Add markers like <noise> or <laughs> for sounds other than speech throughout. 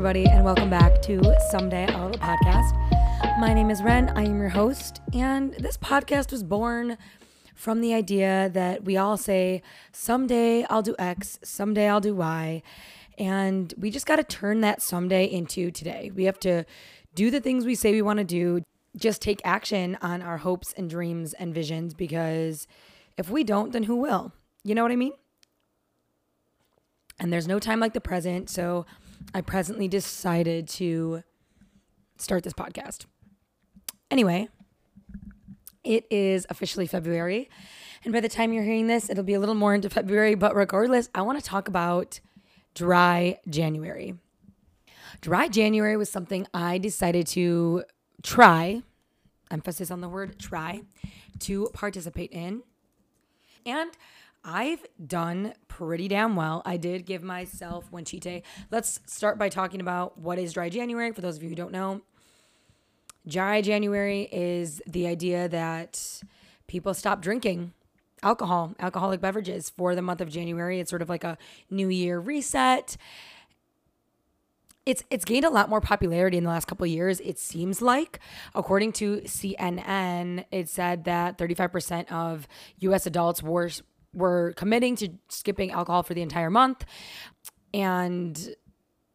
everybody, and welcome back to Someday I'll Podcast. My name is Ren. I am your host, and this podcast was born from the idea that we all say, Someday I'll do X, someday I'll do Y. And we just got to turn that someday into today. We have to do the things we say we want to do, just take action on our hopes and dreams and visions because if we don't, then who will? You know what I mean? And there's no time like the present. So I presently decided to start this podcast. Anyway, it is officially February. And by the time you're hearing this, it'll be a little more into February. But regardless, I want to talk about dry January. Dry January was something I decided to try, emphasis on the word try, to participate in. And I've done pretty damn well. I did give myself one cheat day. Let's start by talking about what is dry January for those of you who don't know. Dry January is the idea that people stop drinking alcohol, alcoholic beverages for the month of January. It's sort of like a new year reset. It's it's gained a lot more popularity in the last couple years. It seems like, according to CNN, it said that 35% of U.S. adults were were committing to skipping alcohol for the entire month. And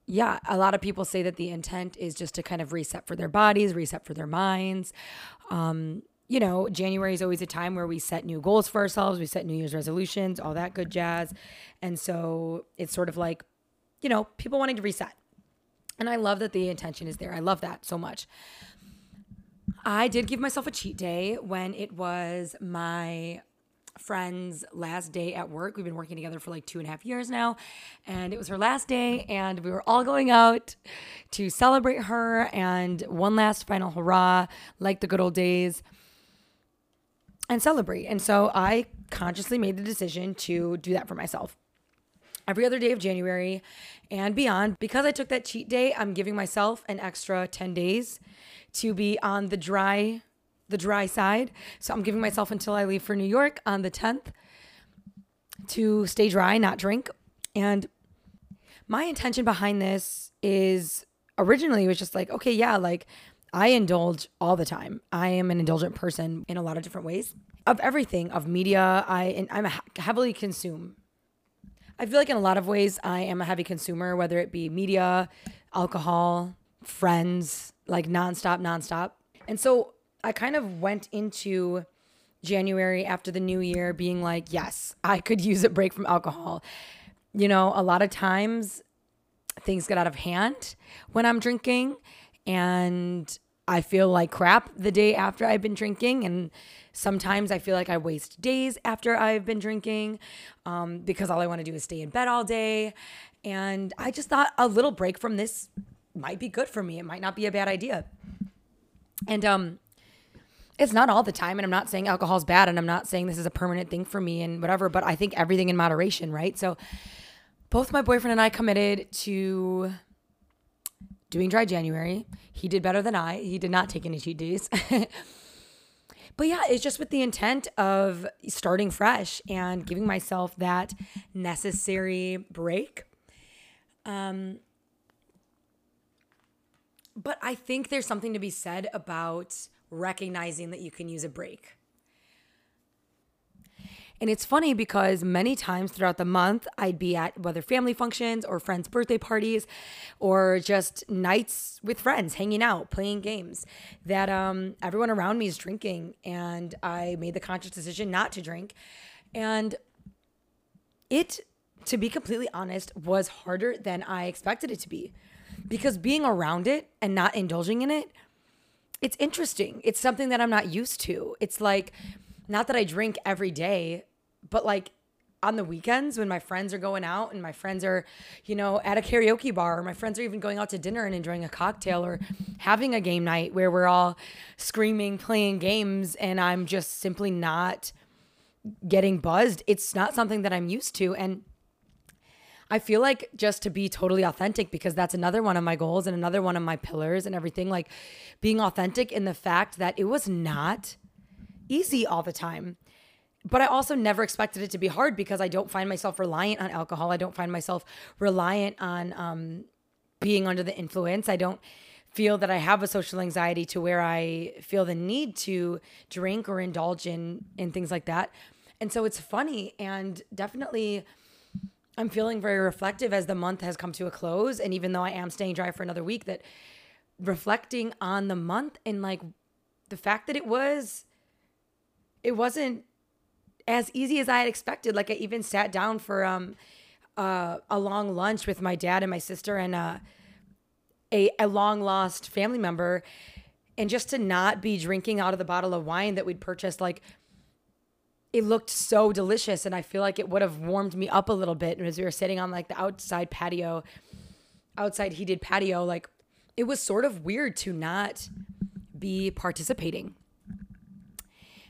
yeah, a lot of people say that the intent is just to kind of reset for their bodies, reset for their minds. Um, you know, January is always a time where we set new goals for ourselves, we set New Year's resolutions, all that good jazz. And so it's sort of like, you know, people wanting to reset. And I love that the intention is there. I love that so much. I did give myself a cheat day when it was my friend's last day at work. We've been working together for like two and a half years now. And it was her last day, and we were all going out to celebrate her and one last final hurrah, like the good old days, and celebrate. And so I consciously made the decision to do that for myself. Every other day of January and beyond, because I took that cheat day, I'm giving myself an extra 10 days to be on the dry the dry side. So I'm giving myself until I leave for New York on the 10th to stay dry, not drink. And my intention behind this is originally it was just like, okay, yeah, like I indulge all the time. I am an indulgent person in a lot of different ways of everything, of media. I and I'm a heavily consume. I feel like in a lot of ways I am a heavy consumer, whether it be media, alcohol, friends, like nonstop, nonstop. And so I kind of went into January after the new year being like, yes, I could use a break from alcohol. You know, a lot of times things get out of hand when I'm drinking and I feel like crap the day after I've been drinking. And sometimes I feel like I waste days after I've been drinking um, because all I want to do is stay in bed all day. And I just thought a little break from this might be good for me. It might not be a bad idea. And um, it's not all the time and i'm not saying alcohol's bad and i'm not saying this is a permanent thing for me and whatever but i think everything in moderation right so both my boyfriend and i committed to doing dry january. He did better than i. He did not take any cheat days. <laughs> But yeah it's just with the intent of starting fresh and giving myself that necessary break. Um but i think there's something to be said about recognizing that you can use a break. And it's funny because many times throughout the month, I'd be at whether family functions or friends' birthday parties or just nights with friends, hanging out, playing games, that um, everyone around me is drinking. And I made the conscious decision not to drink. And it, to be completely honest, was harder than I expected it to be because being around it and not indulging in it it's interesting. It's something that I'm not used to. It's like, not that I drink every day, but like on the weekends when my friends are going out and my friends are, you know, at a karaoke bar, or my friends are even going out to dinner and enjoying a cocktail or having a game night where we're all screaming, playing games, and I'm just simply not getting buzzed. It's not something that I'm used to. And I feel like just to be totally authentic because that's another one of my goals and another one of my pillars and everything like being authentic in the fact that it was not easy all the time. But I also never expected it to be hard because I don't find myself reliant on alcohol. I don't find myself reliant on um, being under the influence. I don't feel that I have a social anxiety to where I feel the need to drink or indulge in in things like that. And so it's funny and definitely I'm feeling very reflective as the month has come to a close and even though I am staying dry for another week that reflecting on the month and like the fact that it was it wasn't as easy as I had expected. Like I even sat down for um uh, a long lunch with my dad and my sister and uh, a a long lost family member, and just to not be drinking out of the bottle of wine that we'd purchased, like it looked so delicious, and I feel like it would have warmed me up a little bit. And as we were sitting on like the outside patio, outside heated patio, like it was sort of weird to not be participating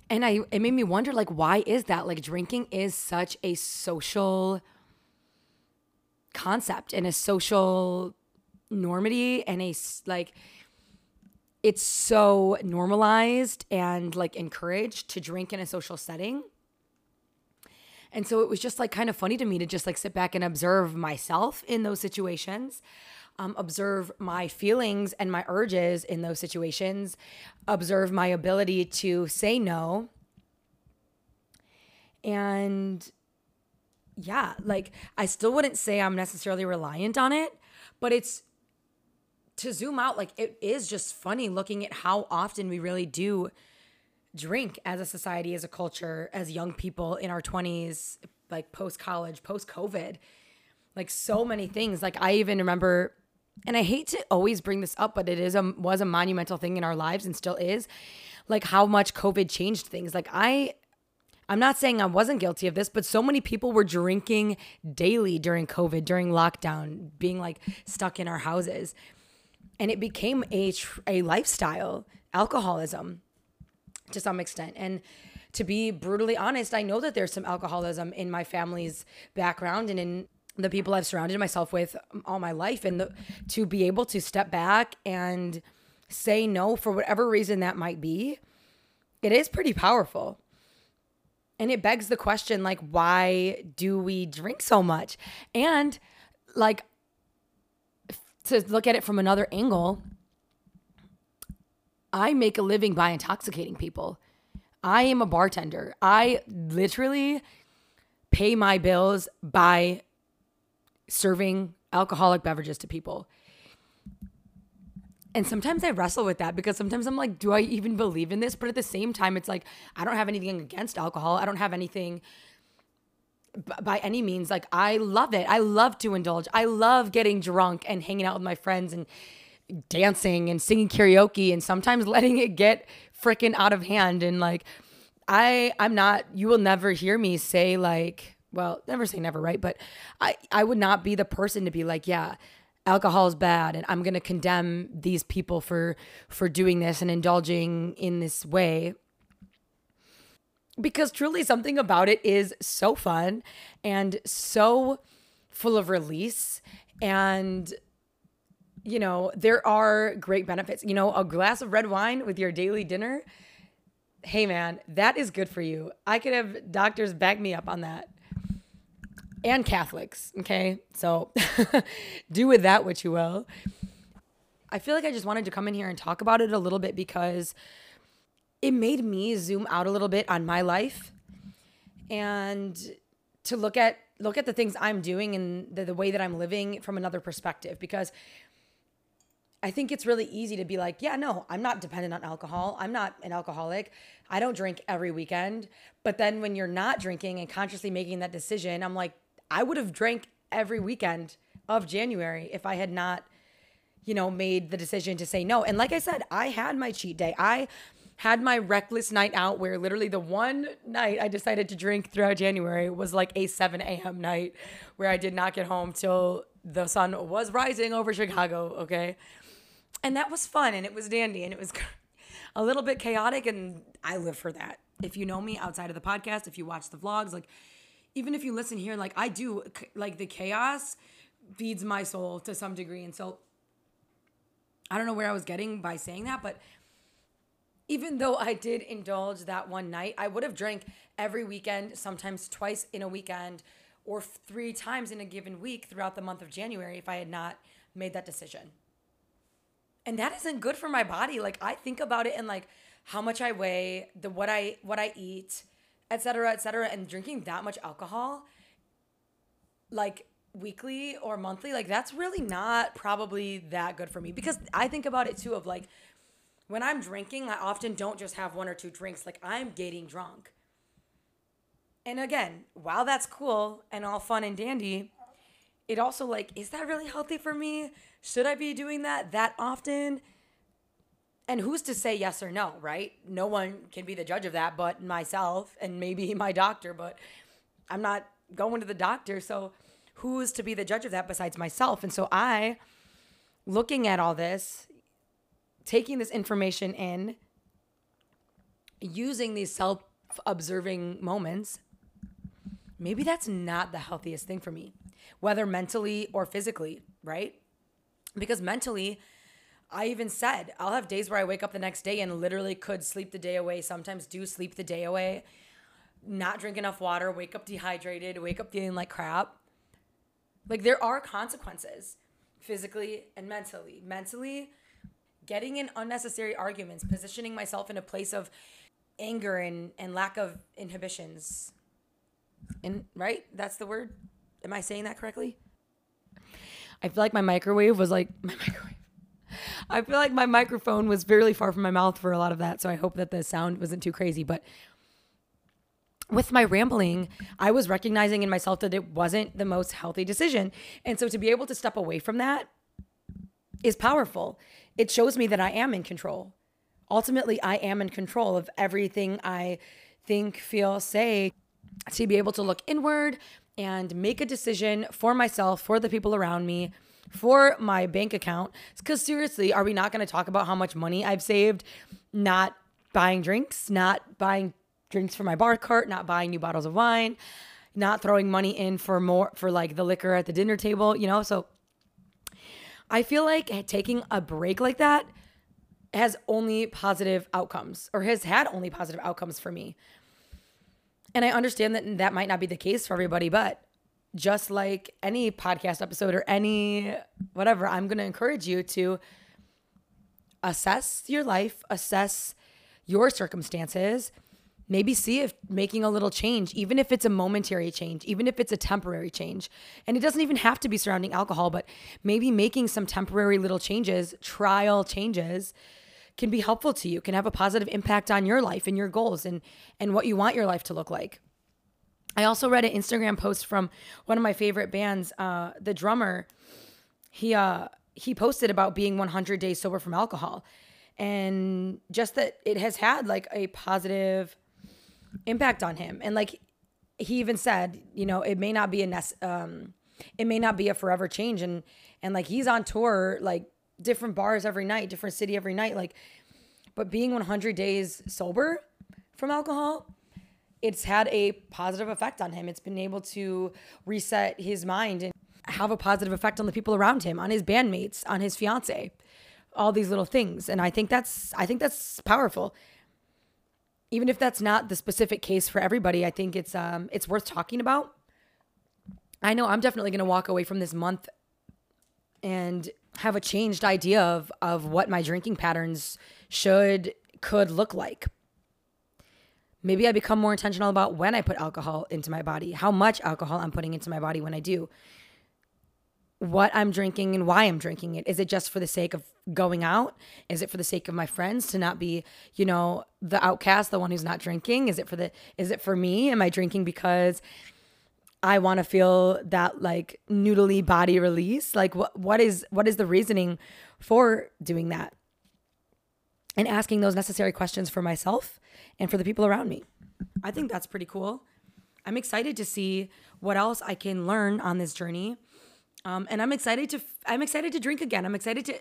and I it made me wonder like why is that? Like drinking is such a social concept and a social normity and a like it's so normalized and like encouraged to drink in a social setting. And so it was just like kind of funny to me to just like sit back and observe myself in those situations um, observe my feelings and my urges in those situations, observe my ability to say no. And yeah, like I still wouldn't say I'm necessarily reliant on it, but it's to zoom out, like it is just funny looking at how often we really do drink as a society, as a culture, as young people in our 20s, like post college, post COVID, like so many things. Like I even remember and I hate to always bring this up, but it is a was a monumental thing in our lives and still is, like how much COVID changed things. Like I I'm not saying I wasn't guilty of this, but so many people were drinking daily during COVID, during lockdown, being like stuck in our houses. And it became a a lifestyle, alcoholism to some extent. And to be brutally honest, I know that there's some alcoholism in my family's background and in the people I've surrounded myself with um, all my life and the, to be able to step back and say no for whatever reason that might be, it is pretty powerful. And it begs the question like why do we drink so much? And like to look at it from another angle, I make a living by intoxicating people. I am a bartender. I literally pay my bills by serving alcoholic beverages to people. And sometimes I wrestle with that because sometimes I'm like, do I even believe in this? But at the same time, it's like, I don't have anything against alcohol. I don't have anything by any means. Like, I love it. I love to indulge. I love getting drunk and hanging out with my friends and dancing and singing karaoke and sometimes <laughs> letting it get freaking out of hand. And like, I, I'm not, you will never hear me say, like, well, never say never, right? But I, I would not be the person to be like, yeah, alcohol is bad and I'm going to condemn these people for for doing this and indulging in this way. Because truly something about it is so fun and so full of release and you know, there are great benefits. You know, a glass of red wine with your daily dinner, hey man, that is good for you. I could have doctors back me up on that and Catholics. Okay. So <laughs> do with that what you will. I feel like I just wanted to come in here and talk about it a little bit because it made me zoom out a little bit on my life and to look at look at the things I'm doing and the, the way that I'm living from another perspective because I think it's really easy to be like, yeah, no, I'm not dependent on alcohol. I'm not an alcoholic. I don't drink every weekend. But then when you're not drinking and consciously making that decision, I'm like, I would have drank every weekend of January if I had not, you know, made the decision to say no. And like I said, I had my cheat day. I had my reckless night out where literally the one night I decided to drink throughout January was like a 7 a.m. night where I did not get home till the sun was rising over Chicago. Okay. And that was fun and it was dandy and it was <laughs> a little bit chaotic. And I live for that. If you know me outside of the podcast, if you watch the vlogs, like even if you listen here, like I do, like the chaos feeds my soul to some degree. And so I don't know where I was getting by saying that, but even though I did indulge that one night, I would have drank every weekend, sometimes twice in a weekend, or three times in a given week throughout the month of January if I had not made that decision. And that isn't good for my body. Like I think about it and like how much I weigh, the what I what I eat, et cetera, et cetera, and drinking that much alcohol, like weekly or monthly, like that's really not probably that good for me. Because I think about it too of like when I'm drinking, I often don't just have one or two drinks. Like I'm getting drunk. And again, while that's cool and all fun and dandy, it also like, is that really healthy for me? Should I be doing that that often? And who's to say yes or no, right? No one can be the judge of that but myself and maybe <laughs> my doctor, but I'm not going to the doctor. So who's to be the judge of that besides myself? And so I, looking at all this, taking this information in, using these self observing moments, maybe that's not the healthiest thing for me, whether mentally or physically, right? Because mentally, I even said I'll have days where I wake up the next day and literally could sleep the day away, sometimes do sleep the day away, not drink enough water, wake up dehydrated, wake up feeling like crap. Like there are consequences physically and mentally. Mentally, getting in unnecessary arguments, positioning myself in a place of anger and, and lack of inhibitions. And right? That's the word. Am I saying that correctly? I feel like my microwave was like <laughs> my microwave. I feel like my microphone was fairly far from my mouth for a lot of that, so I hope that the sound wasn't too crazy. But with my rambling, I was recognizing in myself that it wasn't the most healthy decision. And so to be able to step away from that is powerful it shows me that I am in control. Ultimately, I am in control of everything I think, feel, say. To be able to look inward and make a decision for myself, for the people around me, for my bank account. Because seriously, are we not going to talk about how much money I've saved not buying drinks, not buying drinks for my bar cart, not buying new bottles of wine, not throwing money in for more for like the liquor at the dinner table, you know? So I feel like taking a break like that has only positive outcomes or has had only positive outcomes for me. And I understand that that might not be the case for everybody, but just like any podcast episode or any whatever, I'm going to encourage you to assess your life, assess your circumstances, maybe see if making a little change, even if it's a momentary change, even if it's a temporary change, and it doesn't even have to be surrounding alcohol, but maybe making some temporary little changes, trial changes, can be helpful to you, can have a positive impact on your life and your goals and and what you want your life to look like. I also read an Instagram post from one of my favorite bands, uh, the drummer. He uh, he posted about being 100 days sober from alcohol, and just that it has had like a positive impact on him. And like he even said, you know, it may not be a nec- um, it may not be a forever change. And and like he's on tour, like different bars every night, different city every night, like. But being 100 days sober from alcohol, it's had a positive effect on him. It's been able to reset his mind and have a positive effect on the people around him, on his bandmates, on his fiance, all these little things. And I think that's I think that's powerful even if that's not the specific case for everybody, I think it's um it's worth talking about. I know I'm definitely going to walk away from this month and have a changed idea of of what my drinking patterns should could look like. Maybe I become more intentional about when I put alcohol into my body, how much alcohol I'm putting into my body when I do what I'm drinking and why I'm drinking it. Is it just for the sake of going out? Is it for the sake of my friends to not be, you know, the outcast, the one who's not drinking? Is it for the is it for me? Am I drinking because I want to feel that like noodly body release? Like what what is what is the reasoning for doing that? And asking those necessary questions for myself and for the people around me. I think that's pretty cool. I'm excited to see what else I can learn on this journey um, and I'm excited to I'm excited to drink again. I'm excited to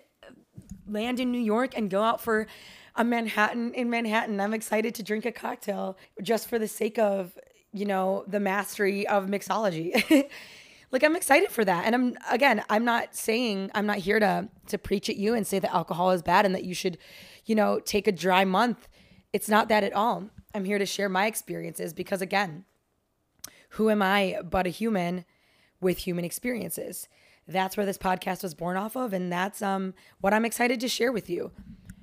land in New York and go out for a Manhattan in Manhattan. I'm excited to drink a cocktail just for the sake of you know the mastery of mixology. <laughs> like I'm excited for that. And I'm again, I'm not saying I'm not here to to preach at you and say that alcohol is bad and that you should, you know, take a dry month. It's not that at all. I'm here to share my experiences because again, who am I but a human with human experiences. that's where this podcast was born off of. And that's um, what I'm excited to share with you.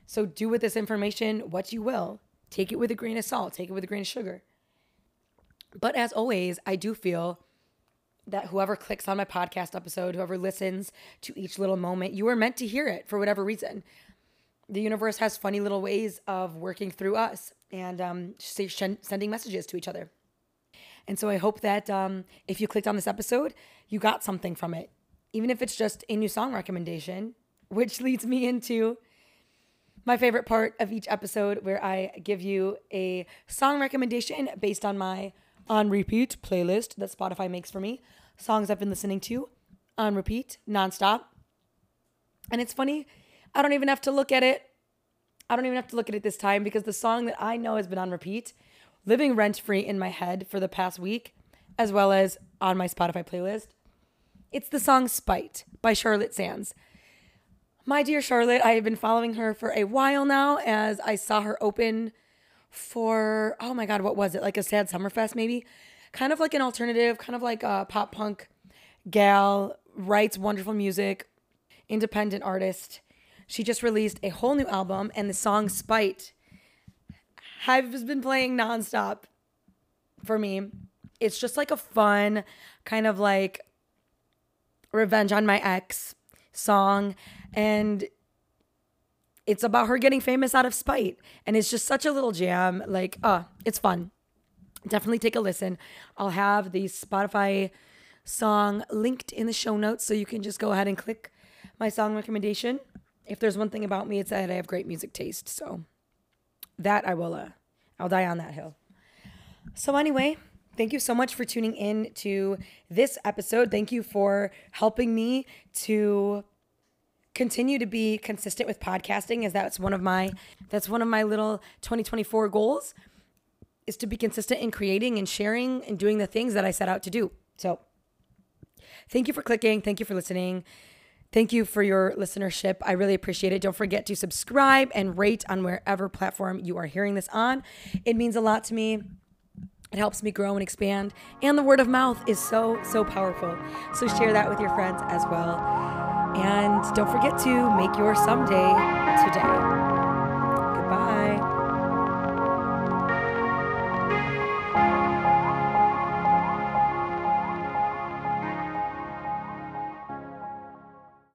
So do with this information what you will. Take it with a grain of salt, take it with a grain of sugar. But as always, I do feel that whoever clicks on my podcast episode, whoever listens to each little moment, you are meant to hear it for whatever reason. The universe has funny little ways of working through us and um, sending messages to each other. And so I hope that um, if you clicked on this episode, you got something from it, even if it's just a new song recommendation, which leads me into my favorite part of each episode where I give you a song recommendation based on my on repeat playlist that Spotify makes for me. Songs I've been listening to on repeat, nonstop. And it's funny, I don't even have to look at it. I don't even have to look at it this time because the song that I know has been on repeat, living rent free in my head for the past week, as well as on my Spotify playlist. It's the song Spite by Charlotte Sands. My dear Charlotte, I have been following her for a while now as I saw her open for oh my god, what was it? Like a Sad Summer Fest maybe? Kind of like an alternative, kind of like a pop punk gal, writes wonderful music, independent artist. She just released a whole new album and the song Spite has been playing nonstop for me. It's just like a fun kind of like revenge on my ex song and it's about her getting famous out of spite. And it's just such a little jam. Like, uh, it's fun. Definitely take a listen. I'll have the Spotify song linked in the show notes so you can just go ahead and click my song recommendation. If there's one thing about me, it's that I have great music taste. So that I will uh I'll die on that hill. So anyway, thank you so much for tuning in to this episode. Thank you for helping me to continue to be consistent with podcasting as that's one of my that's one of my little 2024 goals is to be consistent in creating and sharing and doing the things that I set out to do. So thank you for clicking, thank you for listening. Thank you for your listenership. I really appreciate it. Don't forget to subscribe and rate on wherever platform you are hearing this on. It means a lot to me. It helps me grow and expand. And the word of mouth is so, so powerful. So share that with your friends as well. And don't forget to make your someday today.